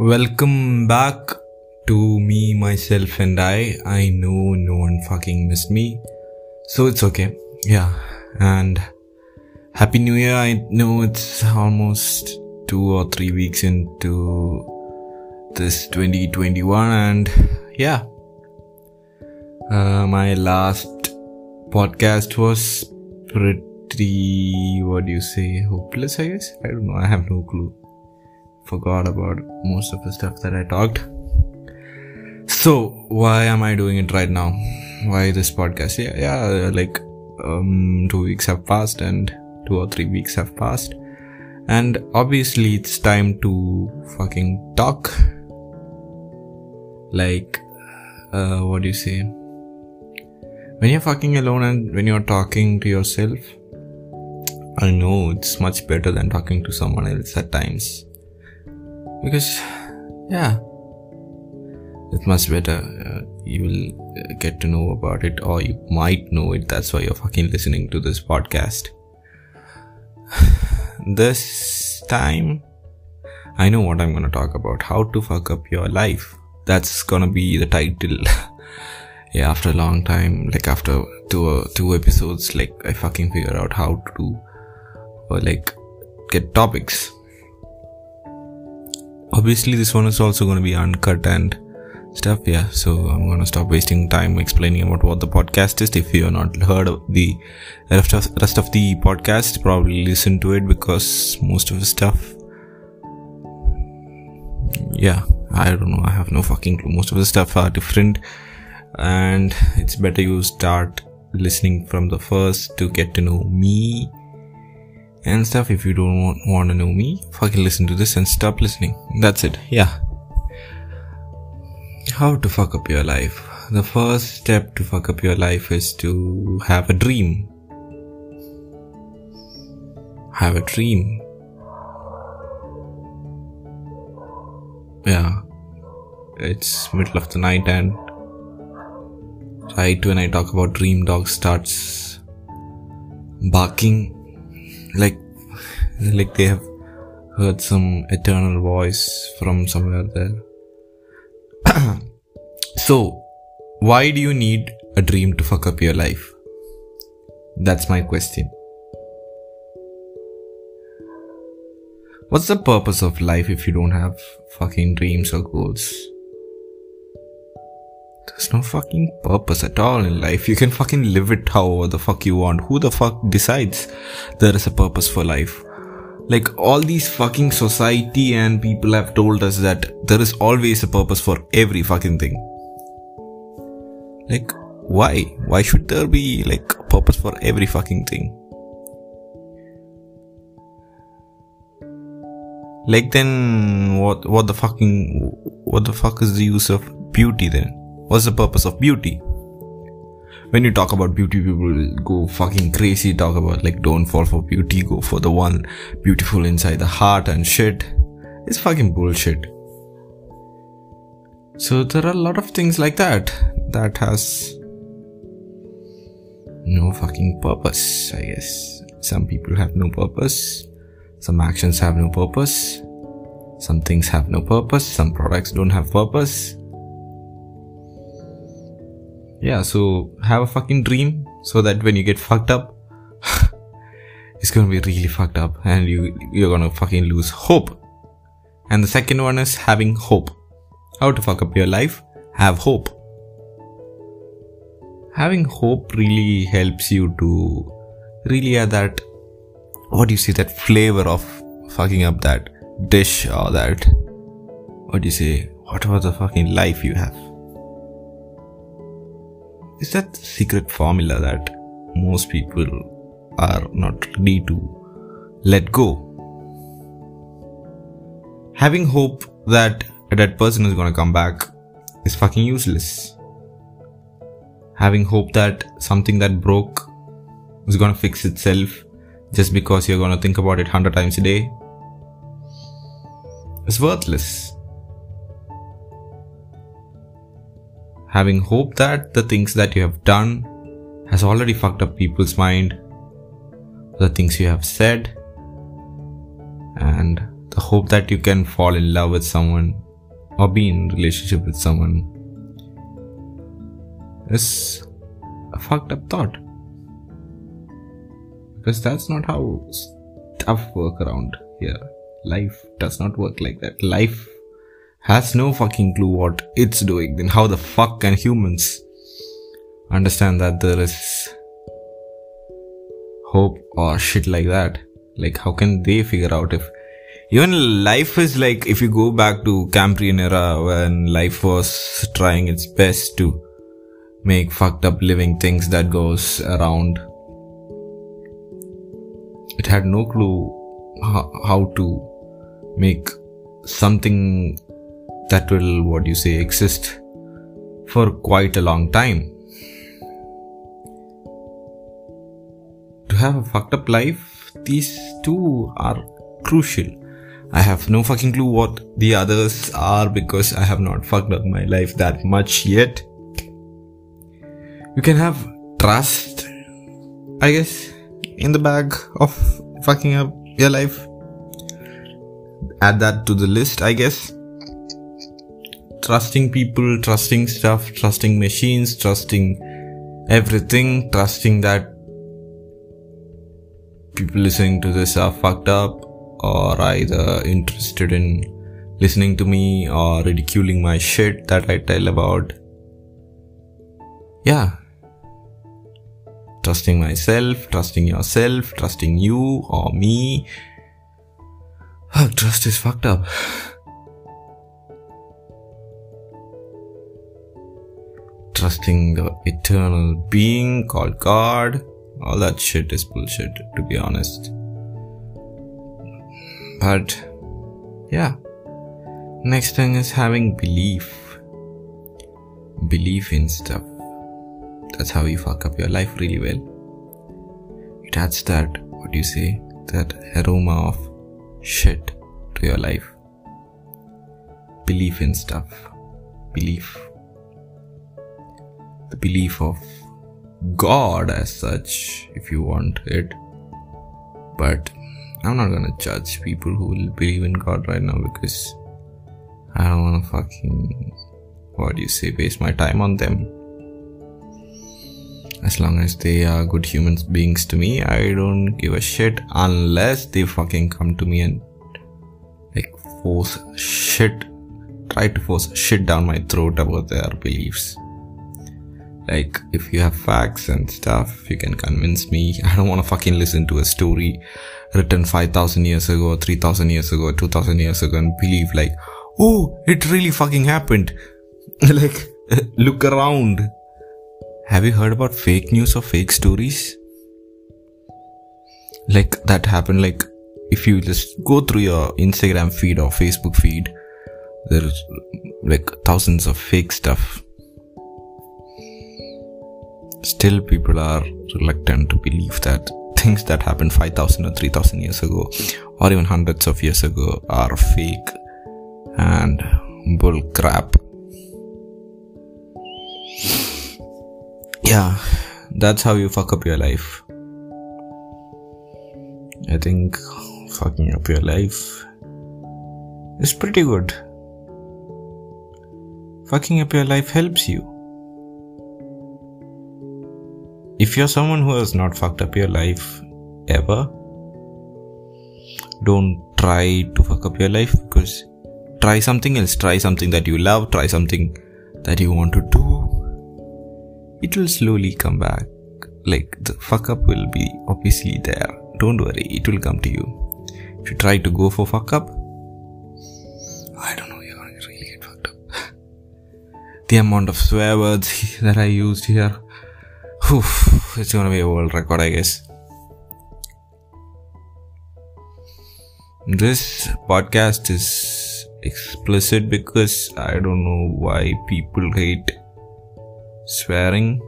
Welcome back to me, myself, and I. I know no one fucking missed me, so it's okay. Yeah, and Happy New Year. I know it's almost two or three weeks into this 2021, and yeah, uh, my last podcast was pretty, what do you say, hopeless, I guess? I don't know, I have no clue forgot about most of the stuff that I talked. So, why am I doing it right now? Why this podcast? Yeah, yeah, like um, two weeks have passed and two or three weeks have passed, and obviously it's time to fucking talk. Like, uh, what do you say? When you're fucking alone and when you're talking to yourself, I know it's much better than talking to someone else at times because yeah it's much better. Uh, you will uh, get to know about it or you might know it. That's why you're fucking listening to this podcast. This time i know what i'm gonna talk about. How to fuck up your life. That's gonna be the title. Yeah after a long time like after two uh, two episodes like i fucking figure out how to like get topics obviously this one is also going to be uncut and stuff yeah. So i'm going to stop wasting time explaining about what the podcast is. If you have not heard of the rest of, rest of the podcast probably listen to it because most of the stuff yeah i don't know. I have no fucking clue. Most of the stuff are different and it's better you start listening from the first to get to know me and stuff. If you don't want, want to know me, fucking listen to this and stop listening. That's it. Yeah. How to fuck up your life? The first step to fuck up your life is to have a dream. Have a dream. Yeah. It's middle of the night and right when I talk about dream dog starts barking like like they have heard some eternal voice from somewhere there. So why do you need a dream to fuck up your life? That's my question. What's the purpose of life if you don't have fucking dreams or goals there's no fucking purpose at all in life. You can fucking live it however the fuck you want. Who the fuck decides there is a purpose for life? Like all these fucking society and people have told us that there is always a purpose for every fucking thing. Like why? Why should there be like a purpose for every fucking thing? Like then what what the fucking what the fuck is the use of beauty then? What's the purpose of beauty? When you talk about beauty, people go fucking crazy, talk about like don't fall for beauty, go for the one beautiful inside the heart and shit. It's fucking bullshit. So there are a lot of things like that that has no fucking purpose, I guess. Some people have no purpose. Some actions have no purpose. Some things have no purpose. Some products don't have purpose yeah so have a fucking dream so that when you get fucked up it's gonna be really fucked up and you you're gonna fucking lose hope. And the second one is having hope. How to fuck up your life have hope. Having hope really helps you to really add that what do you say that flavor of fucking up that dish or that what do you say whatever the fucking life you have is that secret formula that most people are not ready to let go. Having hope that a dead person is gonna come back is fucking useless. Having hope that something that broke is gonna fix itself just because you're gonna think about it hundred times a day is worthless. Having hope that the things that you have done has already fucked up people's mind, the things you have said, and the hope that you can fall in love with someone or be in relationship with someone is a fucked up thought. Because that's not how stuff work around here. Life does not work like that. Life has no fucking clue what it's doing. Then how the fuck can humans understand that there is hope or shit like that? Like how can they figure out if even life is like if you go back to Cambrian era when life was trying its best to make fucked up living things that goes around it had no clue how, how to make something that will what you say exist for quite a long time to have a fucked up life these two are crucial i have no fucking clue what the others are because i have not fucked up my life that much yet you can have trust, I guess, in the bag of fucking up your life. Add that to the list, I guess. Trusting people, trusting stuff, trusting machines, trusting everything, trusting that people listening to this are fucked up or either interested in listening to me or ridiculing my shit that I tell about. Yeah, trusting myself, trusting yourself, trusting you or me. Oh, trust is fucked up. Trusting the eternal being called God. All that shit is bullshit, to be honest. But, yeah. Next thing is having belief. Belief in stuff. That's how you fuck up your life really well. It adds that, what do you say, that aroma of shit to your life. Belief in stuff. Belief. The belief of God as such, if you want it. But I'm not gonna judge people who will believe in God right now because I don't wanna fucking, what do you say, waste my time on them as long as they are good human beings to me i don't give a shit unless they fucking come to me and like force shit try to force shit down my throat about their beliefs like if you have facts and stuff you can convince me i don't want to fucking listen to a story written 5000 years ago 3000 years ago 2000 years ago and believe like oh it really fucking happened like look around have you heard about fake news or fake stories? Like that happened like if you just go through your Instagram feed or Facebook feed, there's like thousands of fake stuff. Still, people are reluctant to believe that things that happened 5000 or 3000 years ago, or even hundreds of years ago, are fake and bull crap. yeah, that's how you fuck up your life. I think fucking up your life is pretty good. Fucking up your life helps you. If you're someone who has not fucked up your life ever, don't try to fuck up your life because try something else. Try something that you love. Try something that you want to do it will slowly come back. Like the fuck up will be obviously there. Don't worry, it will come to you. If you try to go for fuck up, I don't know, you're gonna really get fucked up. the amount of swear words that I used here, it's gonna be a world record, I guess. This podcast is explicit because I don't know why people hate swearing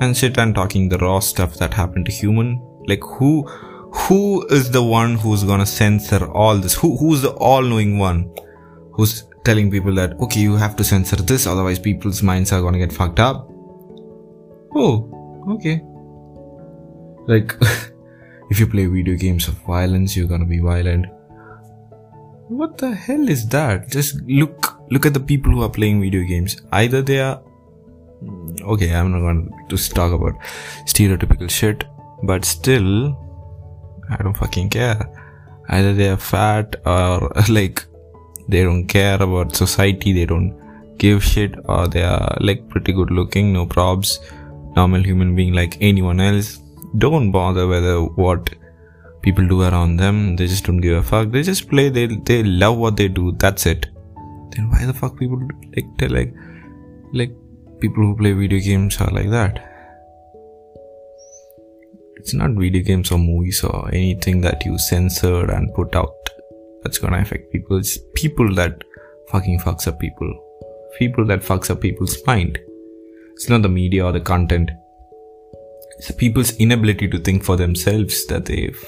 and shit and talking the raw stuff that happened to human. Like who who is the one who's gonna censor all this? Who who's the all-knowing one who's telling people that okay you have to censor this otherwise people's minds are gonna get fucked up oh okay like if you play video games of violence you're gonna be violent what the hell is that? Just look look at the people who are playing video games. Either they are mm, okay, I'm not to just talk about stereotypical shit, but still, I don't fucking care. Either they are fat or like they don't care about society, they don't give shit, or they are like pretty good looking, no probs, normal human being like anyone else. Don't bother whether what people do around them. They just don't give a fuck. They just play. They they love what they do. That's it. Then why the fuck people like tell like like people who play video games are like that? It's not video games or movies or anything that you censored and put out that's gonna affect people. It's people that fucking fucks up people. People that fucks up people's mind. It's not the media or the content. It's people's inability to think for themselves that they've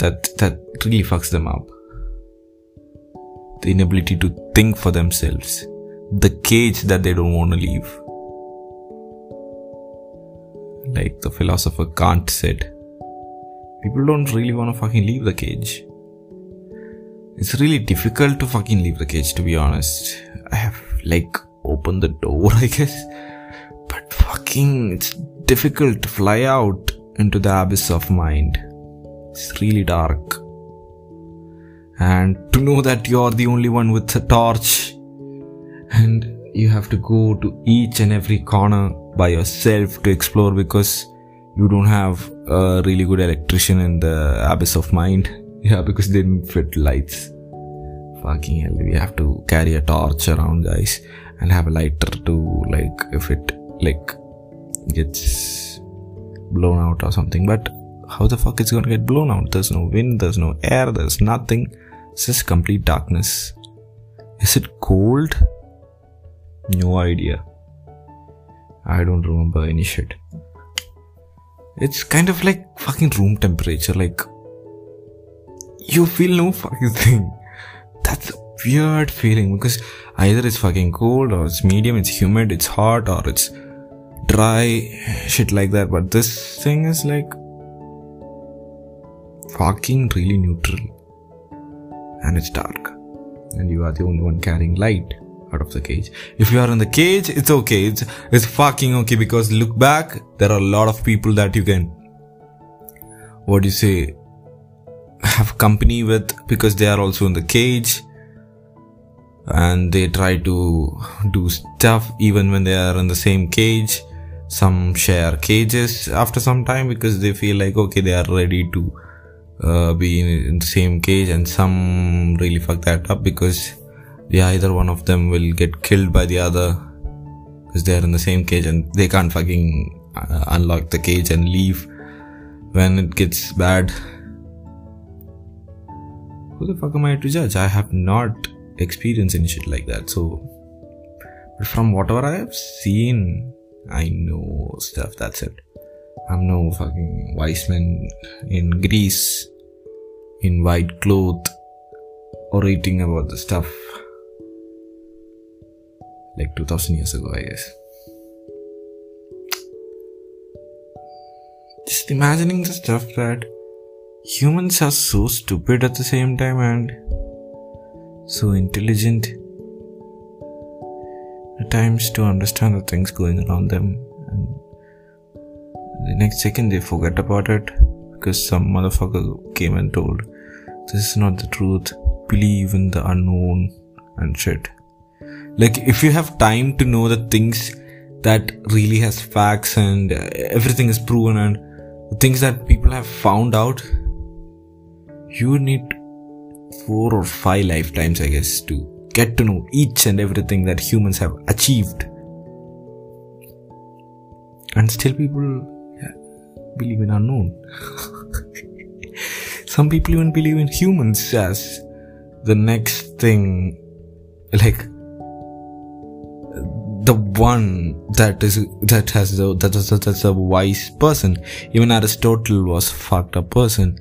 that that really fucks them up. The inability to think for themselves. The cage that they don't want to leave. Like the philosopher Kant said, people don't really want to fucking leave the cage. It's really difficult to fucking leave the cage, to be honest. I have like opened the door, I guess. But fucking, it's difficult to fly out into the abyss of mind. It's really dark. And to know that you're the only one with a torch and you have to go to each and every corner by yourself to explore because you don't have a really good electrician in the abyss of mind. Yeah, because they didn't fit lights. Fucking hell, we have to carry a torch around, guys, and have a lighter to like if it like gets blown out or something. But how the fuck is it gonna get blown out? There's no wind, there's no air, there's nothing. It's just complete darkness. Is it cold? No idea. I don't remember any shit. It's kind of like fucking room temperature, like you feel no fucking thing. That's weird feeling because either it's fucking cold or it's medium, it's humid, it's hot or it's dry, shit like that. But this thing is like fucking really neutral. And it's dark. And you are the only one carrying light out of the cage. If you are in the cage, it's okay. It's, it's fucking okay because look back, there are a lot of people that you can, what do you say, have company with because they are also in the cage and they try to do stuff even when they are in the same cage some share cages after some time because they feel like okay they are ready to uh, be in, in, the same cage and some really fuck that up because yeah either one of them will get killed by the other because they are in the same cage and they can't fucking uh, unlock the cage and leave when it gets bad who the fuck am I to judge? I have not experienced any shit like that. So, but from whatever I have seen, I know stuff. That's it. I'm no fucking wise man in Greece in white cloth orating about the stuff like 2000 years ago, I guess. Just imagining the stuff that humans are so stupid at the same time and so intelligent. At times to understand the things going around them and the next second they forget about it because some motherfucker came and told this is not the truth. Believe in the unknown and shit. Like if you have time to know the things that really has facts and uh, everything is proven and the things that people have found out you need four or five lifetimes, I guess, to get to know each and everything that humans have achieved. And still, people believe in unknown. Some people even believe in humans as the next thing, like the one that is that has the that is that's a wise person. Even Aristotle was fucked up person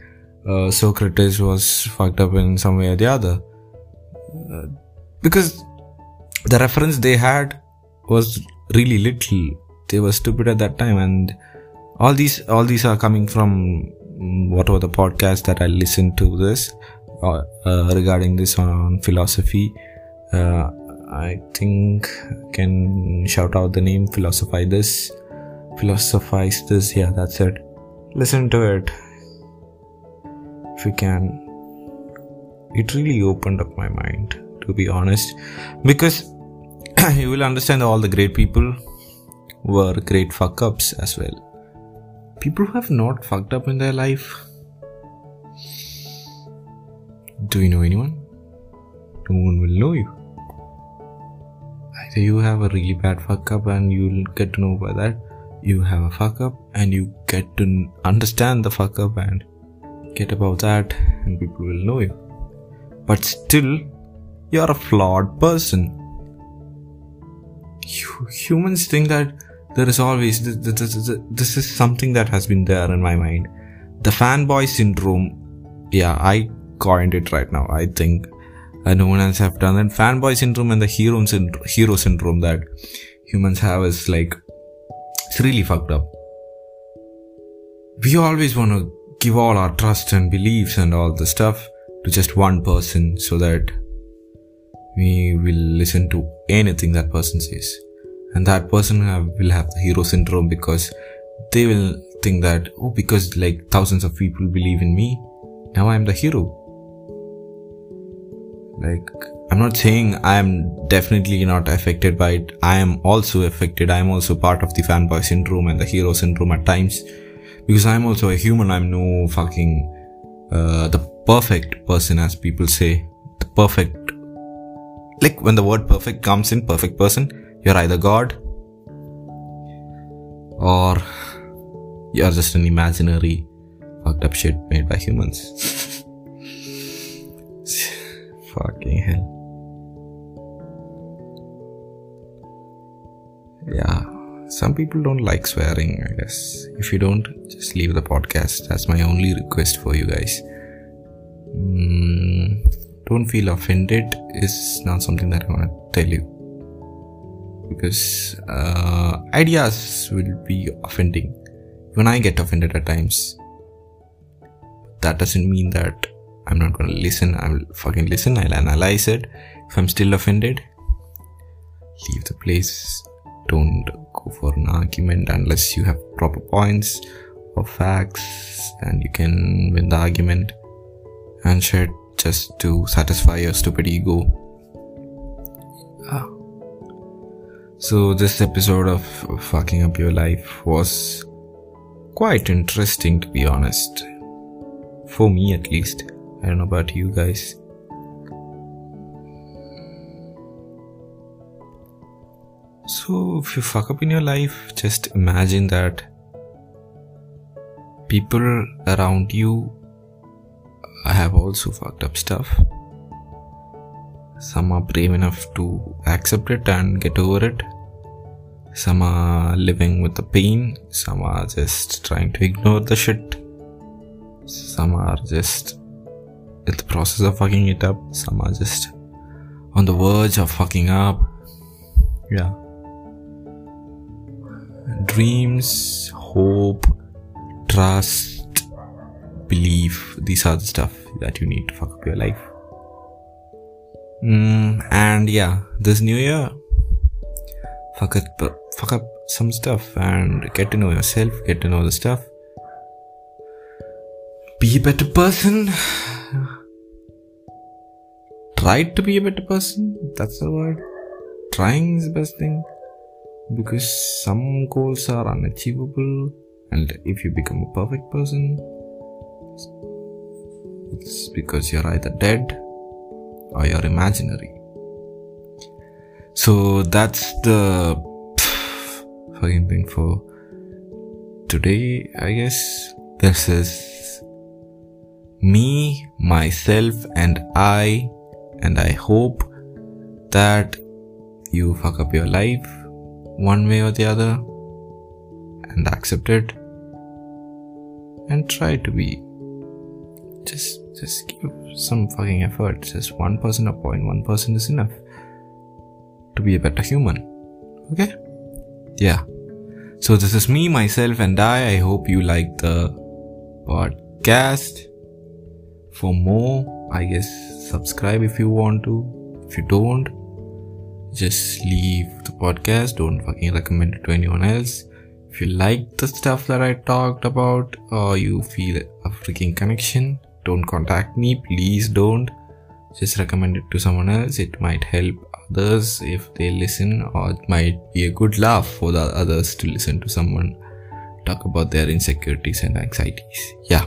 uh, Socrates was fucked up in some way or the other. Uh, because the reference they had was really little. They were stupid at that time, and all these all these are coming from whatever the podcast that I listened to this. uh, uh, regarding this on philosophy. Uh, I think I can shout out the name Philosophize This. Philosophize This, yeah, that's it. Listen to it if you can. It really opened up my mind, to be honest, because you will understand all the great people were great fuck ups as well. People who have not fucked up in their life. Do you know anyone? No one will know you. Either you have a really bad fuck up and you'll get to know by that, you have a fuck up and you get to understand the fuck up and get about that, and people will know you. But still, you're a flawed person. Humans think that there is always this, is something that has been there in my mind the fanboy syndrome yeah i coined it right now i think uh, no one else have done it fanboy syndrome and the hero, syndrome, hero syndrome that humans have is like it's really fucked up we always want to give all our trust and beliefs and all the stuff to just one person so that we will listen to anything that person says. And that person will have the hero syndrome because they will think that oh because like thousands of people believe in me now i'm the hero. Like i'm not saying i am definitely not affected by it. I am also affected. I am also part of the fanboy syndrome and the hero syndrome at times because i'm also a human i'm no fucking uh, the perfect person as people say the perfect like when the word perfect comes in perfect person you're either God or you're just an imaginary fucked up shit made by humans. Fucking hell. Yeah, some people don't like swearing, I guess. If you don't, just leave the podcast. That's my only request for you guys. Mm, don't feel offended, is not something that I want to tell you because uh, ideas will be offending. When I get offended at times, that doesn't mean that I'm not gonna listen. I will fucking listen. I'll analyze it. If I'm still offended, leave the place. Don't go for an argument unless you have proper points or facts and you can win the argument and shit just to satisfy your stupid ego. Ah. So, this episode of Fucking Up Your Life was quite interesting to be honest. For me at least. I don't know about you guys. So, if you fuck up in your life, just imagine that people around you have also fucked up stuff. Some are brave enough to accept it and get over it some are living with the pain, some are just trying to ignore the shit, some are just in the process of fucking it up, some are just on the verge of fucking up. Yeah. Dreams, hope, trust, belief, these are the stuff that you need to fuck up your life. Mm, and yeah, this new year, fuck it, fuck up some stuff and get to know yourself, get to know the stuff. Be a better person. Try to be a better person. That's the word. Trying is the best thing. Because some goals are unachievable, and if you become a perfect person, it's because you're either dead or you're imaginary. So that's the fucking thing for today, I guess. This is me, myself, and I, and I hope that you fuck up your life one way or the other and accept it and try to be just just give some fucking effort just one person a point one person is enough to be a better human okay yeah so this is me, myself, and I. I hope you like the podcast. For more I guess subscribe if you want to. If you don't, just leave the podcast. Don't fucking recommend it to anyone else. If you like the stuff that I talked about or you feel a freaking connection, don't contact me. Please don't. Just recommend it to someone else. It might help others if they listen, or it might be a good laugh for the others to listen to someone talk about their insecurities and anxieties. Yeah.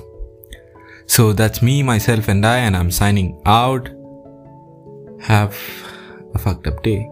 So that's me, myself, and I, and I'm signing out. Have a fucked up day.